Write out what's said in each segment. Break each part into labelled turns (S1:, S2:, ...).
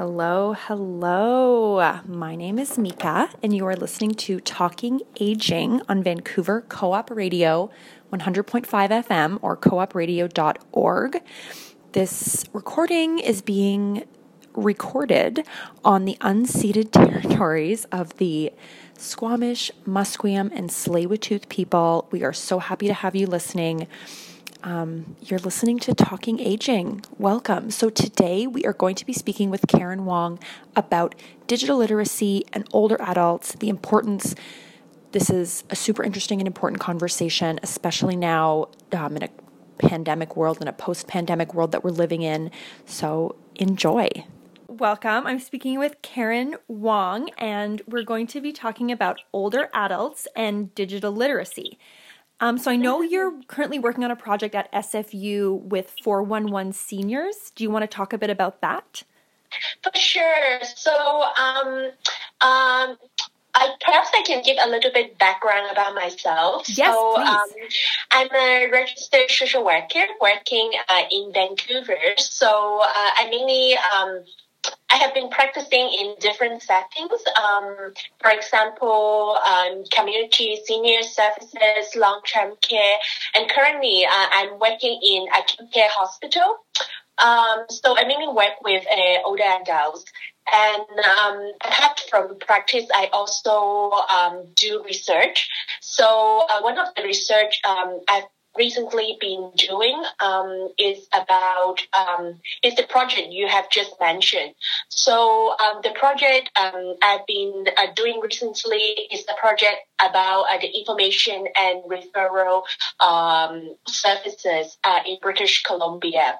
S1: Hello, hello. My name is Mika, and you are listening to Talking Aging on Vancouver Co op Radio 100.5 FM or coopradio.org. This recording is being recorded on the unceded territories of the Squamish, Musqueam, and Tsleil-Waututh people. We are so happy to have you listening. Um, you're listening to Talking Aging. Welcome. So, today we are going to be speaking with Karen Wong about digital literacy and older adults, the importance. This is a super interesting and important conversation, especially now um, in a pandemic world, in a post pandemic world that we're living in. So, enjoy. Welcome. I'm speaking with Karen Wong, and we're going to be talking about older adults and digital literacy. Um, so I know you're currently working on a project at SFU with 411 seniors. Do you want to talk a bit about that?
S2: For sure. So um, um, I, perhaps I can give a little bit background about myself.
S1: Yes,
S2: so,
S1: please. Um,
S2: I'm a registered social worker working uh, in Vancouver. So uh, I mainly um, I have been practicing in different settings. Um, for example, um, community senior services, long-term care, and currently uh, I'm working in acute care hospital. Um, so I mainly work with uh, older adults. And um, apart from practice, I also um, do research. So uh, one of the research um, I've recently been doing um, is about um, is the project you have just mentioned. So um, the project um, I've been uh, doing recently is the project about uh, the information and referral um, services uh, in British Columbia.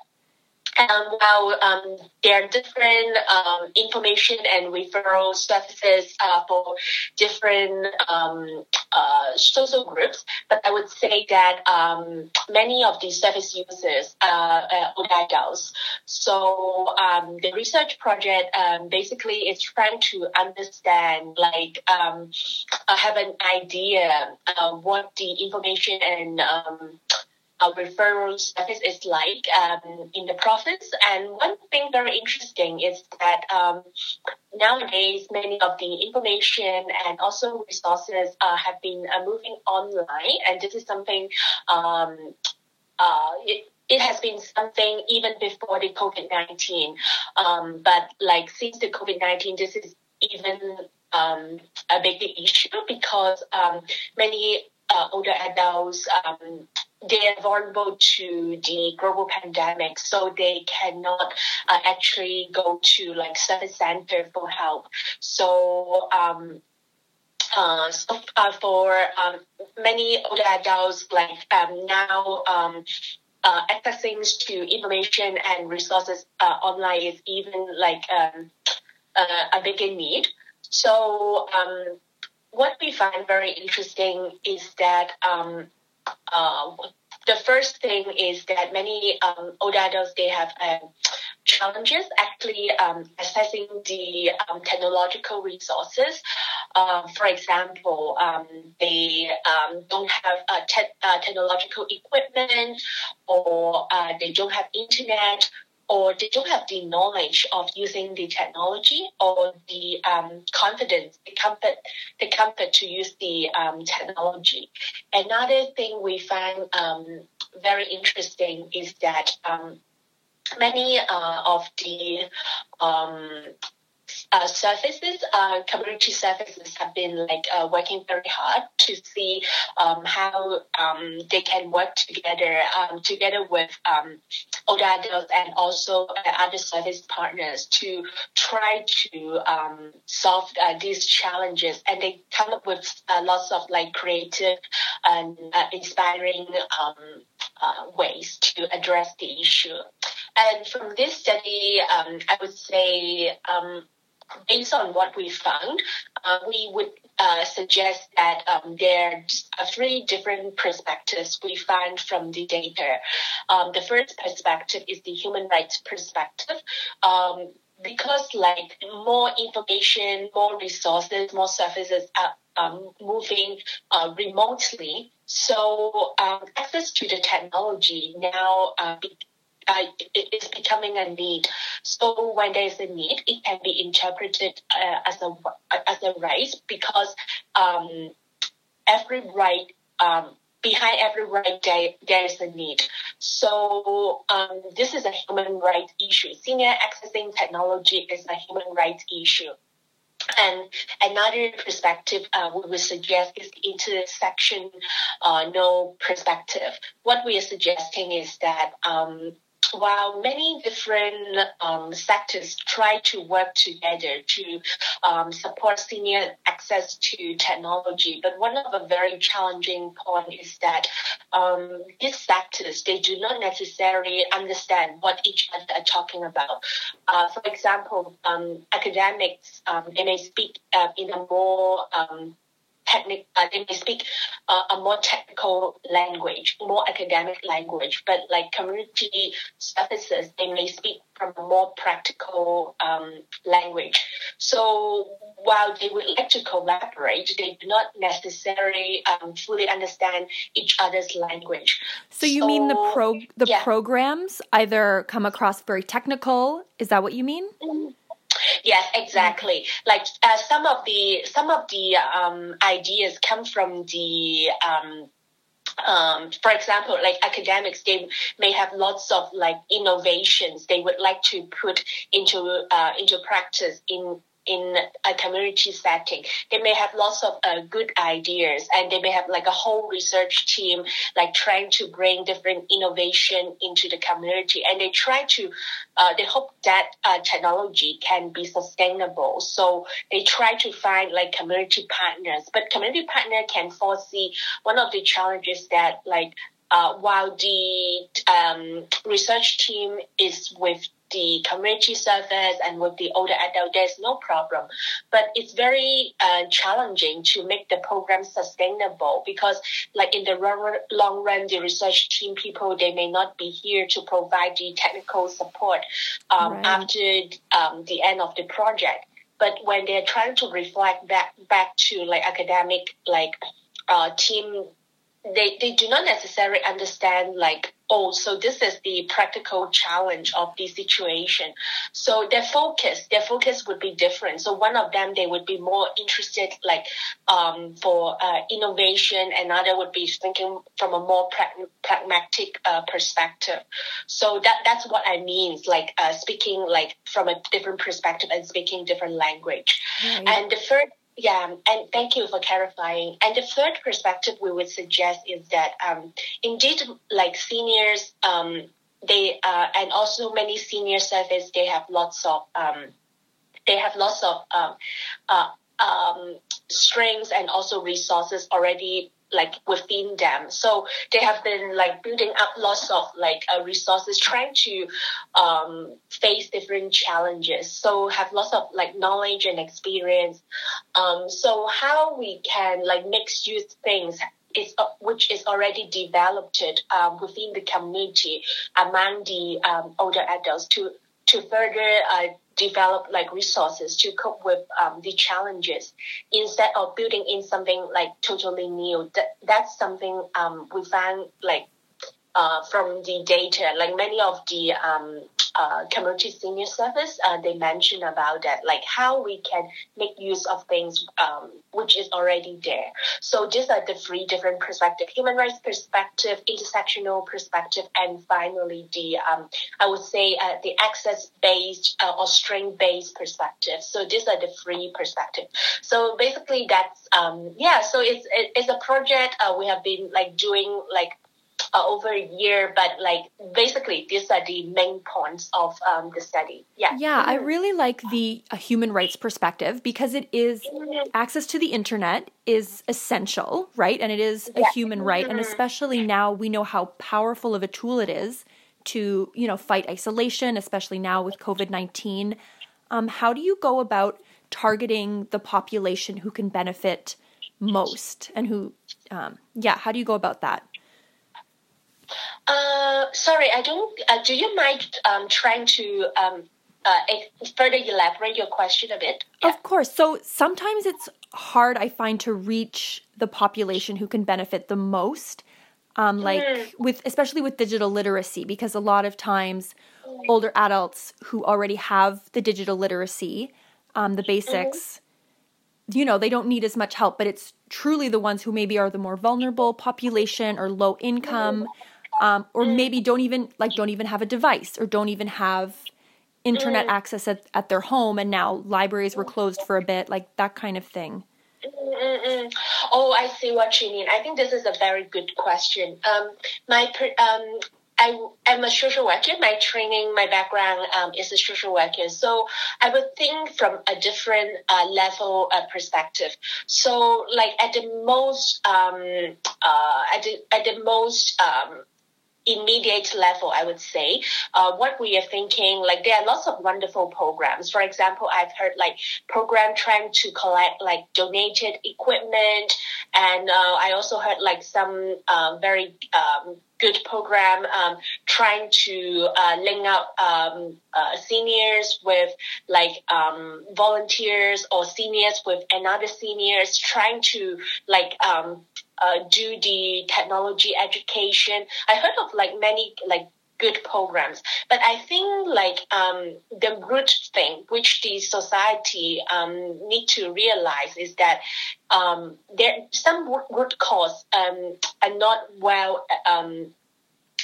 S2: And while um, there are different um, information and referral services uh, for different um, uh, social groups, but I would say that um, many of these service users are uh, adults. So um, the research project um, basically is trying to understand, like, uh, have an idea what the information and our referral service is like um, in the province. And one thing very interesting is that um, nowadays many of the information and also resources uh, have been uh, moving online, and this is something. Um, uh, it, it has been something even before the COVID 19. Um, but like since the COVID 19, this is even um, a big issue because um, many uh, older adults um, they are vulnerable to the global pandemic, so they cannot uh, actually go to like service center for help. So, um, uh, so uh, for um, many older adults, like um, now, um, uh, accessing to information and resources uh, online is even like um, uh, a bigger need. So, um, what we find very interesting is that um, uh, the first thing is that many um, adults they have um, challenges actually um, assessing the um, technological resources. Uh, for example, um, they um, don't have uh, te- uh, technological equipment or uh, they don't have internet or they don't have the knowledge of using the technology or the um, confidence, the comfort, the comfort to use the um, technology. Another thing we find um, very interesting is that um, many uh, of the um, uh, services, uh, community services have been like uh, working very hard to see um, how um, they can work together, um, together with um, older adults and also uh, other service partners to try to um, solve uh, these challenges. And they come up with uh, lots of like creative and inspiring um, ways to address the issue. And from this study, I would say based on what we found, uh, we would uh, suggest that um, there are three different perspectives we find from the data. Um, the first perspective is the human rights perspective. Um, because like more information, more resources, more services are um, moving uh, remotely, so um, access to the technology now uh, is becoming a need. So when there is a need, it can be interpreted uh, as a as a right because um, every right um, behind every right there, there is a need. So um, this is a human rights issue. Senior accessing technology is a human rights issue. And another perspective uh, we would suggest is the intersection uh, no perspective. What we are suggesting is that um, while many different um, sectors try to work together to um, support senior access to technology, but one of the very challenging point is that um, these sectors they do not necessarily understand what each other are talking about. Uh, for example, um, academics um, they may speak uh, in a more um, technical, uh, they may speak uh, a more technical language, more academic language, but like community services, they may speak from a more practical um, language. So while they would like to collaborate, they do not necessarily um, fully understand each other's language.
S1: So you so, mean the pro the yeah. programs either come across very technical? Is that what you mean?
S2: Mm-hmm. Yes, exactly. Like uh, some of the some of the um, ideas come from the um, um, for example, like academics, they may have lots of like innovations they would like to put into uh, into practice in in a community setting. They may have lots of uh, good ideas and they may have like a whole research team like trying to bring different innovation into the community and they try to, uh, they hope that uh, technology can be sustainable. So they try to find like community partners, but community partner can foresee one of the challenges that like uh, while the um, research team is with the community service and with the older adult, there's no problem. But it's very uh, challenging to make the program sustainable because, like in the long run, the research team people they may not be here to provide the technical support um, right. after um, the end of the project. But when they're trying to reflect back back to like academic like uh, team they, they do not necessarily understand like oh so this is the practical challenge of the situation. So their focus their focus would be different. So one of them they would be more interested like um, for uh, innovation. Another would be thinking from a more pra- pragmatic uh, perspective. So that that's what i mean like uh, speaking like from a different perspective and speaking different language. Right. and the third yeah, and thank you for clarifying. And the third perspective we would suggest is that um, indeed, like seniors, um, they uh, and also many senior service, they have lots of um, they have lots of um, uh, um, strengths and also resources already like within them. So they have been like building up lots of like uh, resources, trying to um, face different challenges. So have lots of like knowledge and experience. Um, so how we can like mix use things is uh, which is already developed um, within the community among the um, older adults to to further uh, develop like resources to cope with um, the challenges instead of building in something like totally new. That, that's something um, we found like uh, from the data, like many of the um, uh, community senior service, uh, they mentioned about that, like how we can make use of things um, which is already there. So these are the three different perspectives: human rights perspective, intersectional perspective, and finally the um, I would say uh, the access based uh, or strength based perspective. So these are the three perspectives. So basically, that's um, yeah. So it's it's a project uh, we have been like doing like uh, over a year, but like basically these are the main points of um, the study. Yeah.
S1: Yeah, I really like the uh, human rights perspective because it is mm-hmm. access to the internet is essential, right? And it is a yeah. human right, mm-hmm. and especially now we know how powerful of a tool it is to you know fight isolation, especially now with COVID nineteen. Um, how do you go about targeting the population who can benefit most and who um, yeah how do you go about that
S2: uh, sorry, I don't. Uh, do you mind um, trying to um, uh, further elaborate your question a bit?
S1: Yeah. Of course. So sometimes it's hard, I find, to reach the population who can benefit the most. Um, like mm. with especially with digital literacy, because a lot of times older adults who already have the digital literacy, um, the basics. You know, they don't need as much help, but it's truly the ones who maybe are the more vulnerable population or low income, um, or maybe don't even like don't even have a device or don't even have internet access at, at their home and now libraries were closed for a bit like that kind of thing
S2: Mm-mm. Oh, I see what you mean. I think this is a very good question. Um, my um, I am a social worker. My training, my background um, is a social worker. So I would think from a different uh, level uh, perspective. So like at the most, um, uh, at the at the most um, immediate level, I would say, uh, what we are thinking, like there are lots of wonderful programs. For example, I've heard like program trying to collect like donated equipment, and uh, I also heard like some uh, very um, good program um, trying to uh, link up um, uh, seniors with like um, volunteers or seniors with another seniors trying to like um, uh, do the technology education. I heard of like many like good programs. But I think like um, the root thing which the society um, need to realize is that um, there some root cause um, are not well um,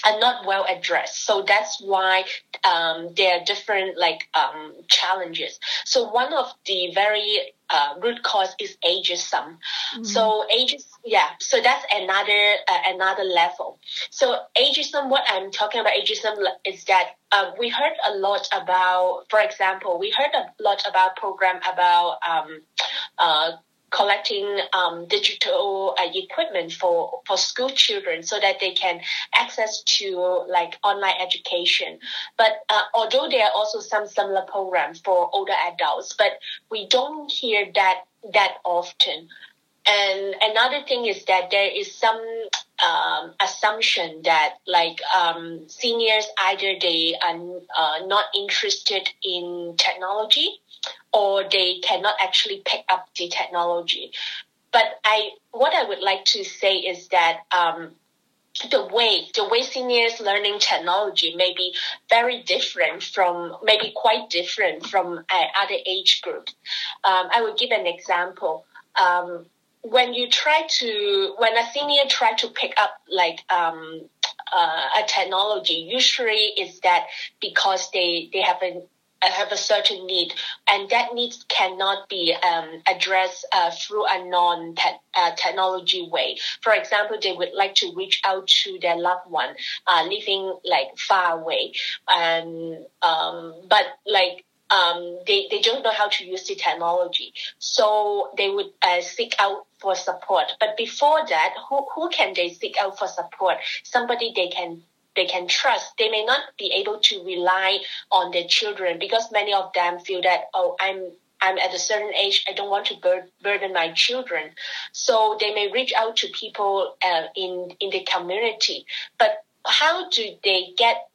S2: are not well addressed. So that's why um, there are different like um, challenges. So one of the very uh, root cause is ageism. Mm-hmm. So ageism, yeah. So that's another uh, another level. So ageism, what I'm talking about ageism is that uh, we heard a lot about, for example, we heard a lot about program about um, uh, collecting um, digital uh, equipment for, for school children so that they can access to like online education. But uh, although there are also some similar programs for older adults, but we don't hear that that often. And another thing is that there is some um, assumption that like um, seniors either they are uh, not interested in technology or they cannot actually pick up the technology. But I, what I would like to say is that um, the way the way seniors learning technology may be very different from maybe quite different from uh, other age groups. Um, I will give an example. Um, when you try to when a senior try to pick up like um, uh, a technology, usually is that because they they have an have a certain need, and that need cannot be um, addressed uh, through a non uh, technology way. For example, they would like to reach out to their loved one uh, living like far away, and um, but like um, they, they don't know how to use the technology. So they would uh, seek out for support. But before that, who, who can they seek out for support? Somebody they can they can trust. They may not be able to rely on their children because many of them feel that, oh, I'm I'm at a certain age, I don't want to bur- burden my children. So they may reach out to people uh, in in the community. But how do they get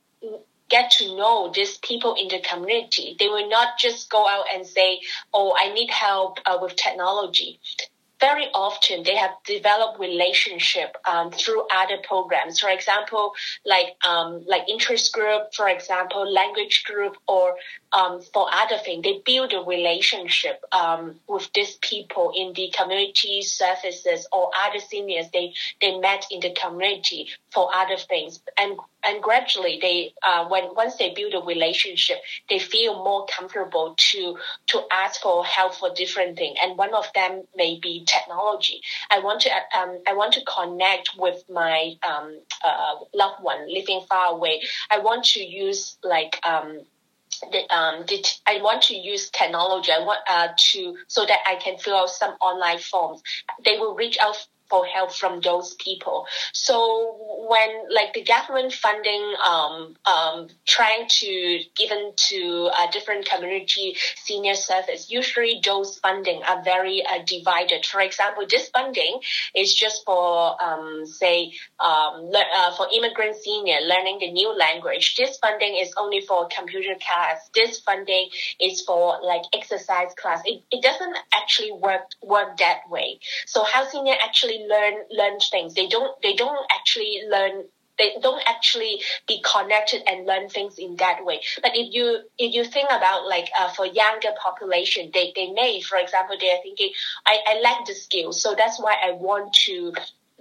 S2: get to know these people in the community? They will not just go out and say, "Oh, I need help uh, with technology." Very often they have developed relationship um, through other programs. For example, like um, like interest group, for example, language group, or um, for other things, they build a relationship um, with these people in the community services or other seniors they they met in the community for other things, and and gradually they uh, when once they build a relationship, they feel more comfortable to to ask for help for different things, and one of them may be technology. I want to um, I want to connect with my um, uh, loved one living far away. I want to use like um, um, I want to use technology. I want uh, to so that I can fill out some online forms. They will reach out for help from those people. So when like the government funding um, um, trying to given to a different community senior service, usually those funding are very uh, divided. For example, this funding is just for um, say um, le- uh, for immigrant senior learning the new language. This funding is only for computer class. This funding is for like exercise class. It, it doesn't actually work work that way. So how senior actually learn learn things. They don't they don't actually learn they don't actually be connected and learn things in that way. But if you if you think about like uh, for younger population, they, they may, for example, they are thinking, I, I lack the skills, so that's why I want to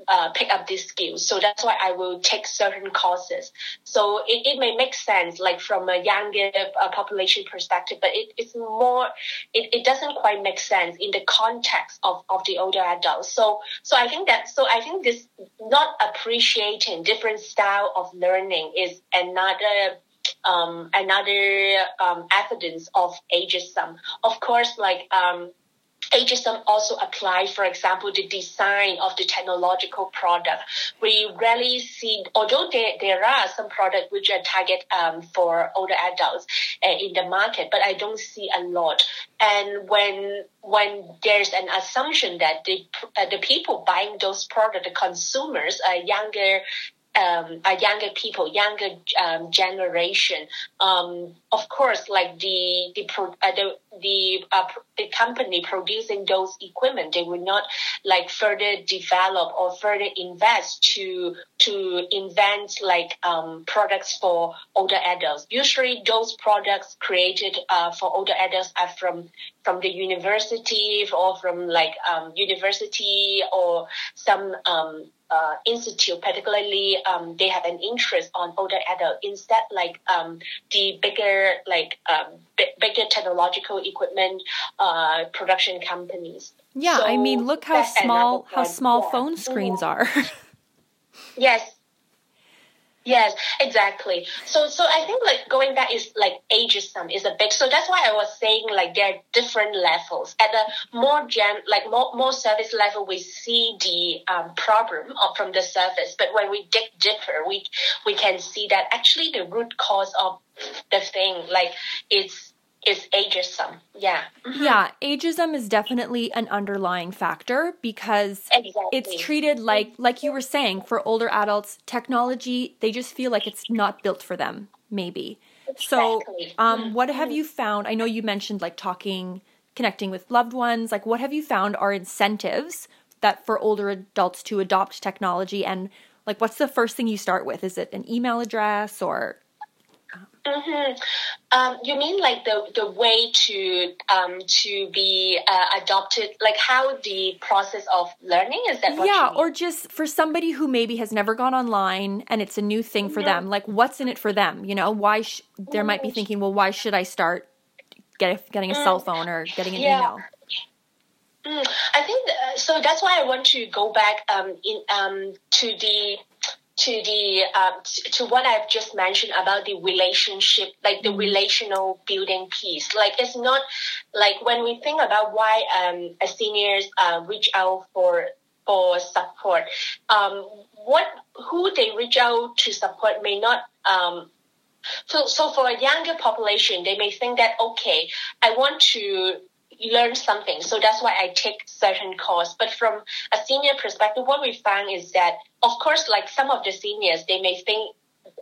S2: uh, pick up these skills. So that's why I will take certain courses. So it, it may make sense, like from a younger uh, population perspective, but it, it's more, it, it doesn't quite make sense in the context of, of the older adults. So, so I think that, so I think this not appreciating different style of learning is another um, another um, evidence of ageism. Of course, like um, ageism also apply, for example, the design of the technological product. We rarely see, although there, there are some products which are target um, for older adults uh, in the market, but I don't see a lot. And when when there's an assumption that the uh, the people buying those products, the consumers, are younger um, younger people, younger um, generation. Um, of course, like the the pro, uh, the the, uh, the company producing those equipment, they will not like further develop or further invest to to invent like um, products for older adults. Usually, those products created uh, for older adults are from from the university or from like um, university or some um, uh, institute, particularly um, they have an interest on older adult instead like um, the bigger like um, b- bigger technological equipment uh, production companies.
S1: Yeah, so I mean, look how small how small yeah. phone screens are.
S2: yes, Yes, exactly. So, so I think like going back is like ageism is a big. So that's why I was saying like there are different levels. At the more gen, like more more service level, we see the um, problem from the surface. But when we dig deeper, we we can see that actually the root cause of the thing, like it's is ageism. Yeah.
S1: Mm-hmm. Yeah, ageism is definitely an underlying factor because exactly. it's treated like like you were saying for older adults, technology, they just feel like it's not built for them, maybe. Exactly. So, um mm-hmm. what have you found? I know you mentioned like talking, connecting with loved ones, like what have you found are incentives that for older adults to adopt technology and like what's the first thing you start with? Is it an email address or
S2: Mm-hmm. Um, you mean like the the way to um, to be uh, adopted, like how the process of learning is that?
S1: yeah, or just for somebody who maybe has never gone online and it's a new thing for mm-hmm. them. Like, what's in it for them? You know, why sh- there might be mm-hmm. thinking, well, why should I start get, getting a mm. cell phone or getting an yeah. email?
S2: Mm, I think uh, so. That's why I want to go back um, in um, to the to the um, to what I've just mentioned about the relationship, like the mm-hmm. relational building piece. Like it's not like when we think about why um, seniors uh, reach out for for support. Um, what who they reach out to support may not. Um, so, so for a younger population, they may think that okay, I want to learn something. So that's why I take certain course. But from a senior perspective, what we found is that, of course, like some of the seniors, they may think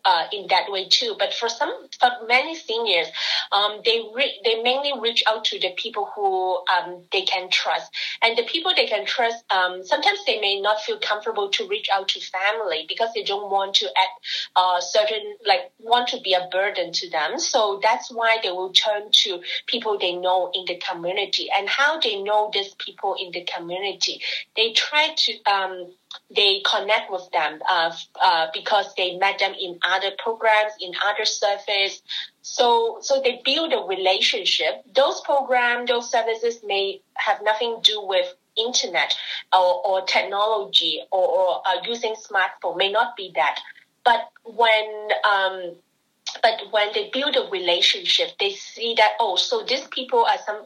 S2: uh, in that way too. But for some, for many seniors, um, they re- they mainly reach out to the people who um, they can trust, and the people they can trust. Um, sometimes they may not feel comfortable to reach out to family because they don't want to add uh, certain like want to be a burden to them. So that's why they will turn to people they know in the community. And how they know these people in the community, they try to um, they connect with them uh, uh, because they met them in other programs, in other services. So, so they build a relationship. Those programs, those services may have nothing to do with internet or, or technology or, or uh, using smartphone. May not be that. But when um, but when they build a relationship, they see that oh, so these people are some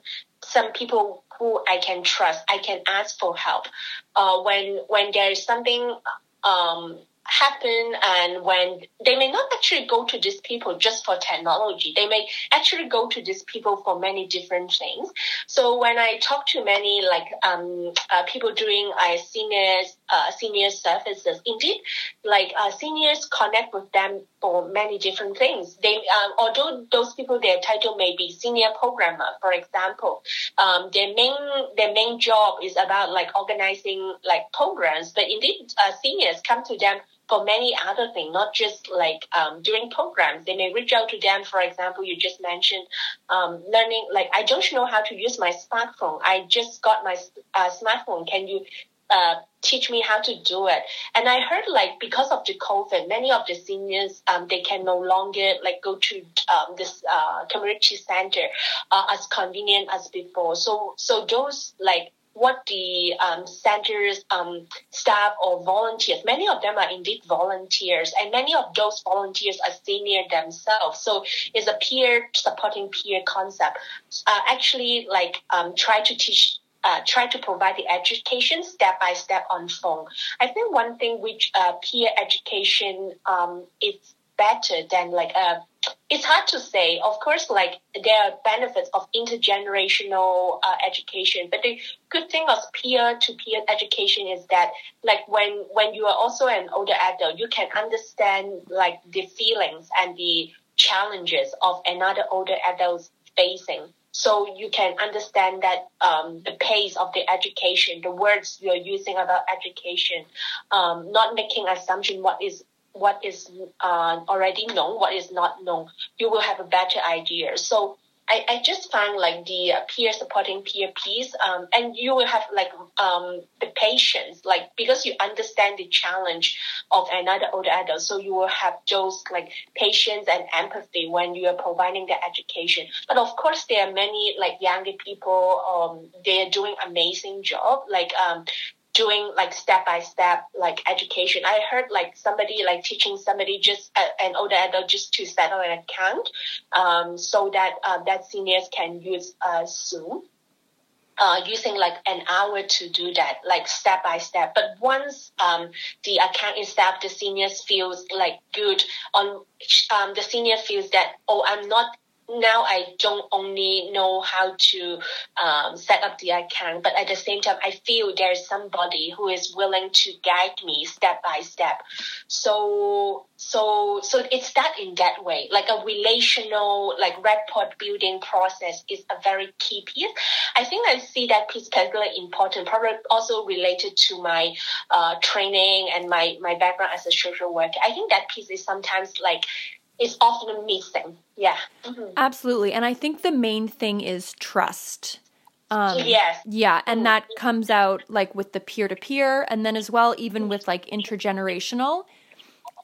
S2: some people who I can trust. I can ask for help. Uh, when when there is something um, happen and when they may not actually go to these people just for technology they may actually go to these people for many different things so when i talk to many like um, uh, people doing uh, seniors uh, senior services indeed like uh, seniors connect with them for many different things they um, although those people their title may be senior programmer for example um, their main their main job is about like organizing like programs but indeed uh, seniors come to them for many other things, not just like um, during programs. They may reach out to them. For example, you just mentioned um, learning. Like I don't know how to use my smartphone. I just got my uh, smartphone. Can you uh, teach me how to do it. And I heard like because of the COVID, many of the seniors um, they can no longer like go to um, this uh, community center uh, as convenient as before. So so those like what the um, center's um, staff or volunteers, many of them are indeed volunteers, and many of those volunteers are senior themselves. So it's a peer supporting peer concept. Uh, actually, like um, try to teach uh, try to provide the education step by step on phone. I think one thing which uh, peer education um, is better than like a uh, it's hard to say. Of course, like there are benefits of intergenerational uh, education, but the good thing of peer-to-peer education is that, like when when you are also an older adult, you can understand like the feelings and the challenges of another older adult facing so you can understand that um, the pace of the education, the words you're using about education, um, not making assumption what is what is uh, already known, what is not known. You will have a better idea. So I, I just find like the uh, peer supporting peer piece, um, and you will have like um, the patience, like because you understand the challenge of another older adult, so you will have those like patience and empathy when you are providing the education. But of course, there are many like younger people, um, they are doing amazing job, like um, doing like step by step like education. I heard like somebody like teaching somebody just uh, an older adult just to set up an account, um, so that uh, that seniors can use uh, Zoom. Uh, using like an hour to do that, like step by step. But once um, the account is set up, the seniors feels like good. On um, the senior feels that oh, I'm not now I don't only know how to um, set up the account, but at the same time, I feel there's somebody who is willing to guide me step by step. So, so, so it's that in that way, like a relational, like rapport building process is a very key piece. I think I see that piece particularly important, probably also related to my uh, training and my, my background as a social worker. I think that piece is sometimes like is often a missing. Yeah.
S1: Mm-hmm. Absolutely. And I think the main thing is trust.
S2: Um, yes.
S1: Yeah. And mm-hmm. that comes out like with the peer to peer, and then as well, even with like intergenerational.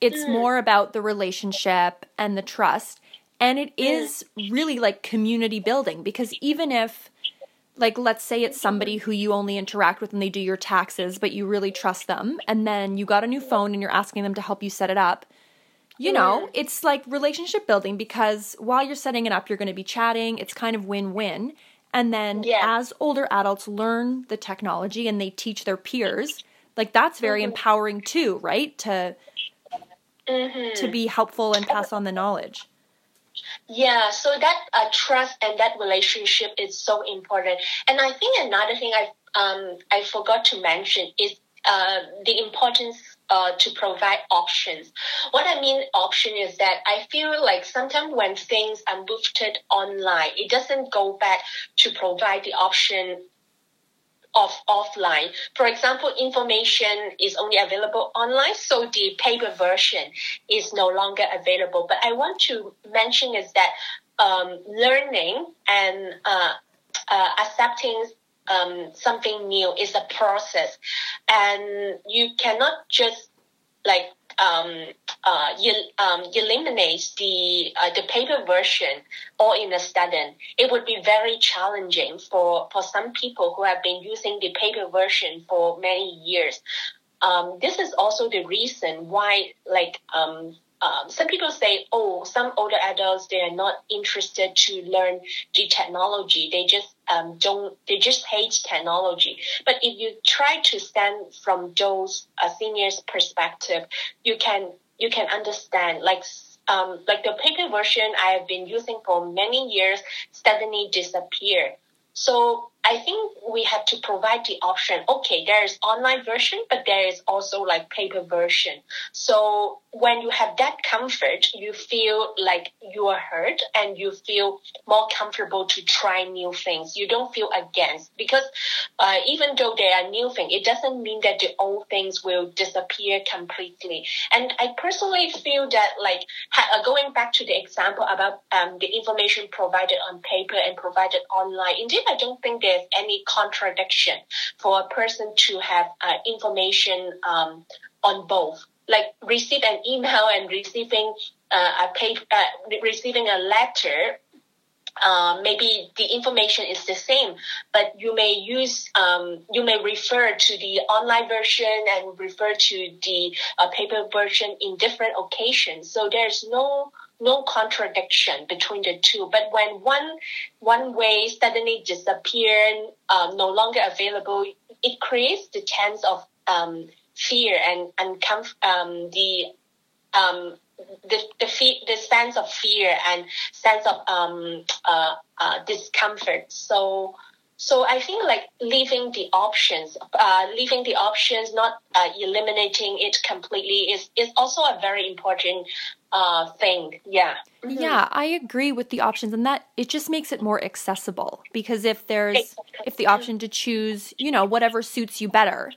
S1: It's mm. more about the relationship and the trust. And it mm. really like community building because even if, like, let's say it's somebody who you only interact with and they do your taxes, but you really trust them, and then you got a new phone and you're asking them to help you set it up you know, it's like relationship building because while you're setting it up, you're going to be chatting. It's kind of win win. And then yeah. as older adults learn the technology and they teach their peers, like that's very mm-hmm. empowering too, right? To mm-hmm. to be helpful and pass on the knowledge.
S2: Yeah, so that uh, trust and that relationship is so important. And I think another thing I um I forgot to mention is uh, the importance uh, to provide options. What I mean option is that I feel like sometimes when things are moved online, it doesn't go back to provide the option of offline. For example, information is only available online, so the paper version is no longer available. But I want to mention is that um, learning and uh, uh, accepting um, something new is a process, and you cannot just like um, uh, um, eliminate the uh, the paper version all in a sudden. It would be very challenging for for some people who have been using the paper version for many years. Um, this is also the reason why, like, um, um, some people say, oh, some older adults, they are not interested to learn the technology. They just um, don't, they just hate technology. But if you try to stand from those uh, seniors' perspective, you can, you can understand, like, um, like the paper version I have been using for many years suddenly disappeared. So I think we have to provide the option. Okay, there is online version, but there is also like paper version. So when you have that comfort, you feel like you are heard and you feel more comfortable to try new things. You don't feel against because uh, even though there are new things, it doesn't mean that the old things will disappear completely. And I personally feel that like uh, going back to the example about um, the information provided on paper and provided online, indeed, I don't think there's any contradiction for a person to have uh, information um, on both like receive an email and receiving uh, a pay, uh, receiving a letter uh, maybe the information is the same, but you may use, um, you may refer to the online version and refer to the uh, paper version in different occasions. So there's no no contradiction between the two. But when one one way suddenly disappears, um, no longer available, it creates the chance of um, fear and and um, the um, the the, fe- the sense of fear and sense of um, uh, uh, discomfort. So so I think like leaving the options, uh, leaving the options, not uh, eliminating it completely is is also a very important uh, thing. Yeah.
S1: Mm-hmm. Yeah, I agree with the options, and that it just makes it more accessible because if there's if the option to choose, you know, whatever suits you better,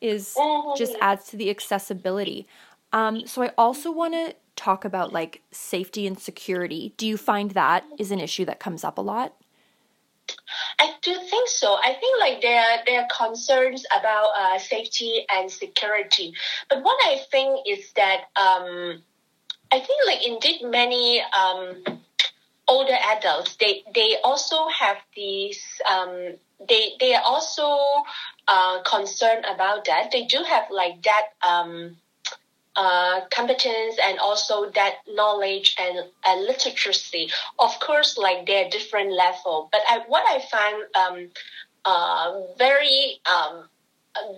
S1: is mm-hmm. just adds to the accessibility. Um, so I also want to talk about like safety and security. Do you find that is an issue that comes up a lot?
S2: I do think so. I think like there are, there are concerns about uh, safety and security, but what I think is that um, I think like indeed many um, older adults they they also have these um, they they are also uh, concerned about that. They do have like that um, uh, competence and also that knowledge and uh, literacy. Of course, like they're different level, but I, what I find um, uh, very um,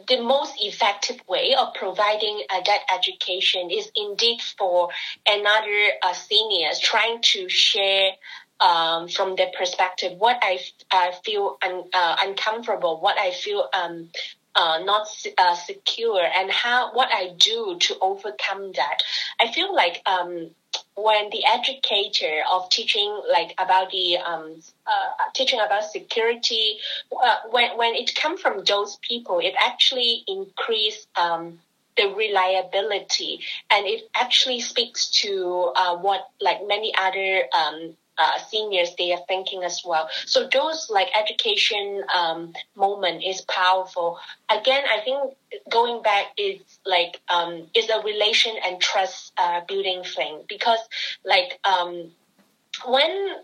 S2: the most effective way of providing uh, that education is indeed for another uh, seniors trying to share um, from their perspective what I uh, feel un, uh, uncomfortable, what I feel um, uh, not uh, secure and how what I do to overcome that. I feel like um, when the educator of teaching like about the um, uh, teaching about security, uh, when when it comes from those people, it actually increase um, the reliability and it actually speaks to uh, what like many other um, uh, seniors they are thinking as well so those like education um, moment is powerful again i think going back is like um, is a relation and trust uh, building thing because like um, when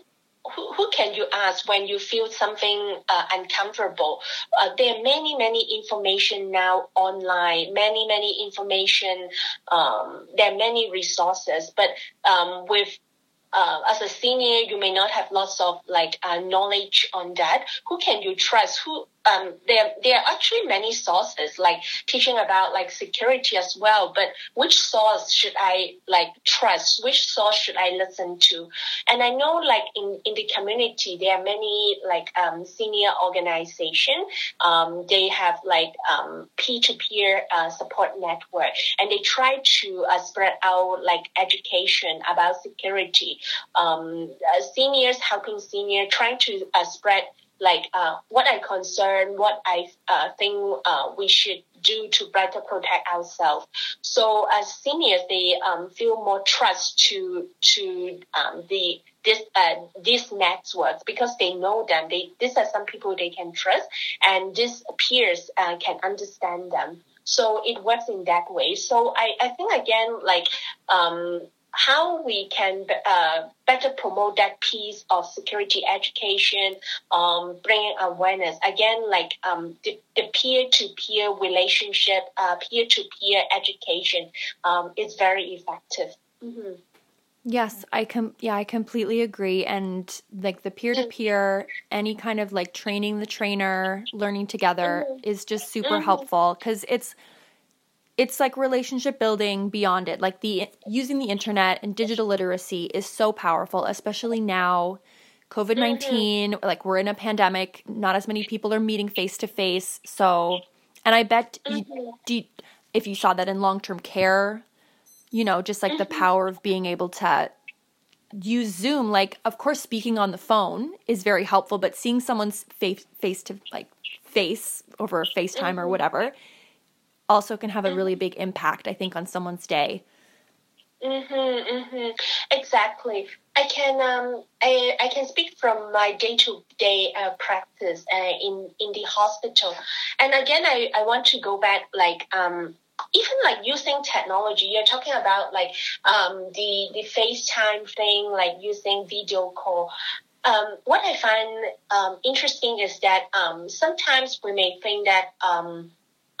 S2: who, who can you ask when you feel something uh, uncomfortable? Uh, there are many, many information now online, many, many information. Um, there are many resources, but um, with uh, as a senior, you may not have lots of like uh, knowledge on that. Who can you trust? Who um, there there are actually many sources like teaching about like security as well. But which source should I like trust? Which source should I listen to? And I know like in in the community there are many like um, senior organization. Um, they have like peer to peer support network, and they try to uh, spread out like education about security. Um, uh, seniors helping senior trying to uh, spread like uh, what I concern, what I uh, think uh, we should do to better protect ourselves. So as seniors, they um, feel more trust to to um, the this uh, these networks because they know them. They these are some people they can trust, and these peers uh, can understand them. So it works in that way. So I, I think again like um, how we can uh, better promote that piece of security education, um, bringing awareness. Again, like um, the, the peer-to-peer relationship, uh, peer-to-peer education um, is very effective. Mm-hmm.
S1: Yes, I com yeah, I completely agree. And like the peer to peer, any kind of like training the trainer, learning together mm-hmm. is just super mm-hmm. helpful because it's it's like relationship building beyond it. Like the using the internet and digital literacy is so powerful, especially now COVID 19, mm-hmm. like we're in a pandemic, not as many people are meeting face to face. So, and I bet mm-hmm. you, if you saw that in long term care, you know, just like mm-hmm. the power of being able to use Zoom, like, of course, speaking on the phone is very helpful, but seeing someone's face, face to like face over FaceTime or mm-hmm. whatever also can have a really mm-hmm. big impact, I think, on someone's day.
S2: Mm-hmm, mm-hmm. Exactly. I can um I, I can speak from my day to day practice uh, in in the hospital, and again I, I want to go back like um even like using technology. You're talking about like um the the FaceTime thing, like using video call. Um, what I find um, interesting is that um, sometimes we may think that um,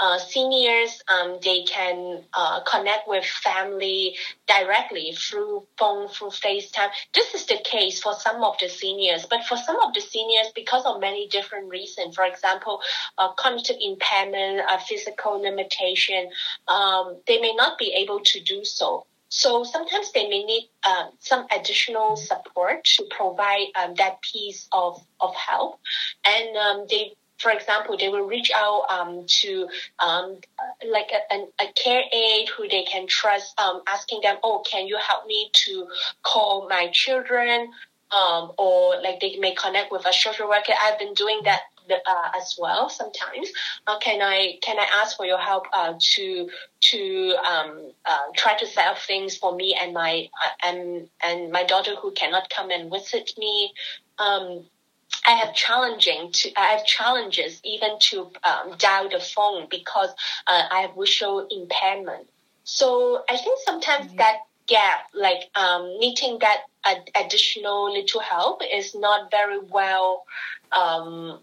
S2: uh, seniors um, they can uh, connect with family directly through phone through FaceTime. This is the case for some of the seniors, but for some of the seniors, because of many different reasons, for example, uh, cognitive impairment, physical limitation, um, they may not be able to do so. So sometimes they may need uh, some additional support to provide um, that piece of, of help. And um, they for example, they will reach out um, to um, like a, a, care aide who they can trust, um, asking them, "Oh, can you help me to call my children?" Um, or like they may connect with a social worker. I've been doing that uh, as well sometimes. Uh, can I can I ask for your help uh, to to um, uh, try to set up things for me and my uh, and and my daughter who cannot come and visit me. Um, I have challenging to I have challenges even to um, dial the phone because uh, I have visual impairment. So I think sometimes mm-hmm. that gap, like um, needing that ad- additional little help, is not very well um,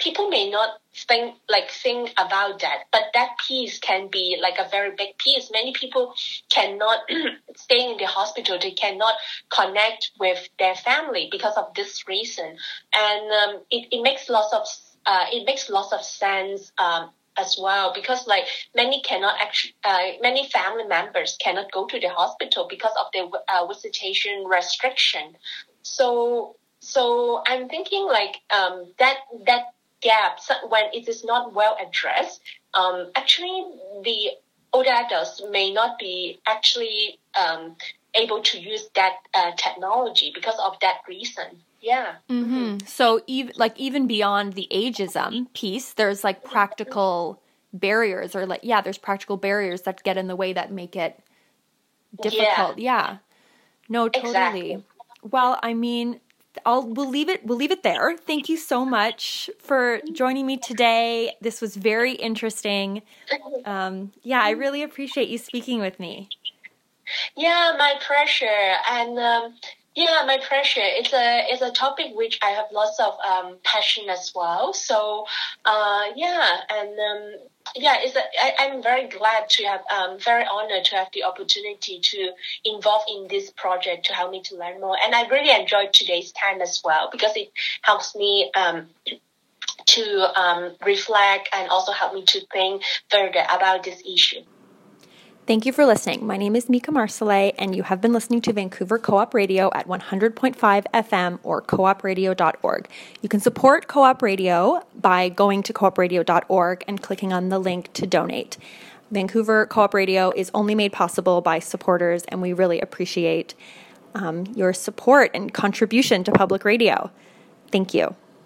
S2: people may not think like think about that but that piece can be like a very big piece. Many people cannot stay in the hospital. They cannot connect with their family because of this reason. And um, it, it makes lots of uh, it makes lots of sense um, as well because like many cannot actually uh, many family members cannot go to the hospital because of the uh, visitation restriction. So so i'm thinking like um, that that gaps when it is not well addressed, um, actually the older adults may not be actually um, able to use that uh, technology because of that reason. Yeah.
S1: Mm-hmm. Mm-hmm. So even like even beyond the ageism piece, there's like practical barriers, or like yeah, there's practical barriers that get in the way that make it difficult. Yeah. yeah. No, totally. Exactly. Well, I mean, I'll we'll leave it we'll leave it there. Thank you so much for joining me today. This was very interesting. Um, yeah, I really appreciate you speaking with me.
S2: Yeah, my pleasure. And um, yeah, my pleasure. It's a it's a topic which I have lots of um, passion as well. So uh, yeah, and um, yeah, it's I'm very glad to have, um, very honored to have the opportunity to involve in this project to help me to learn more. And I really enjoyed today's time as well because it helps me um, to um, reflect and also help me to think further about this issue.
S1: Thank you for listening. My name is Mika Marcellet, and you have been listening to Vancouver Co op Radio at 100.5 FM or coopradio.org. You can support Co op Radio by going to coopradio.org and clicking on the link to donate. Vancouver Co op Radio is only made possible by supporters, and we really appreciate um, your support and contribution to public radio. Thank you.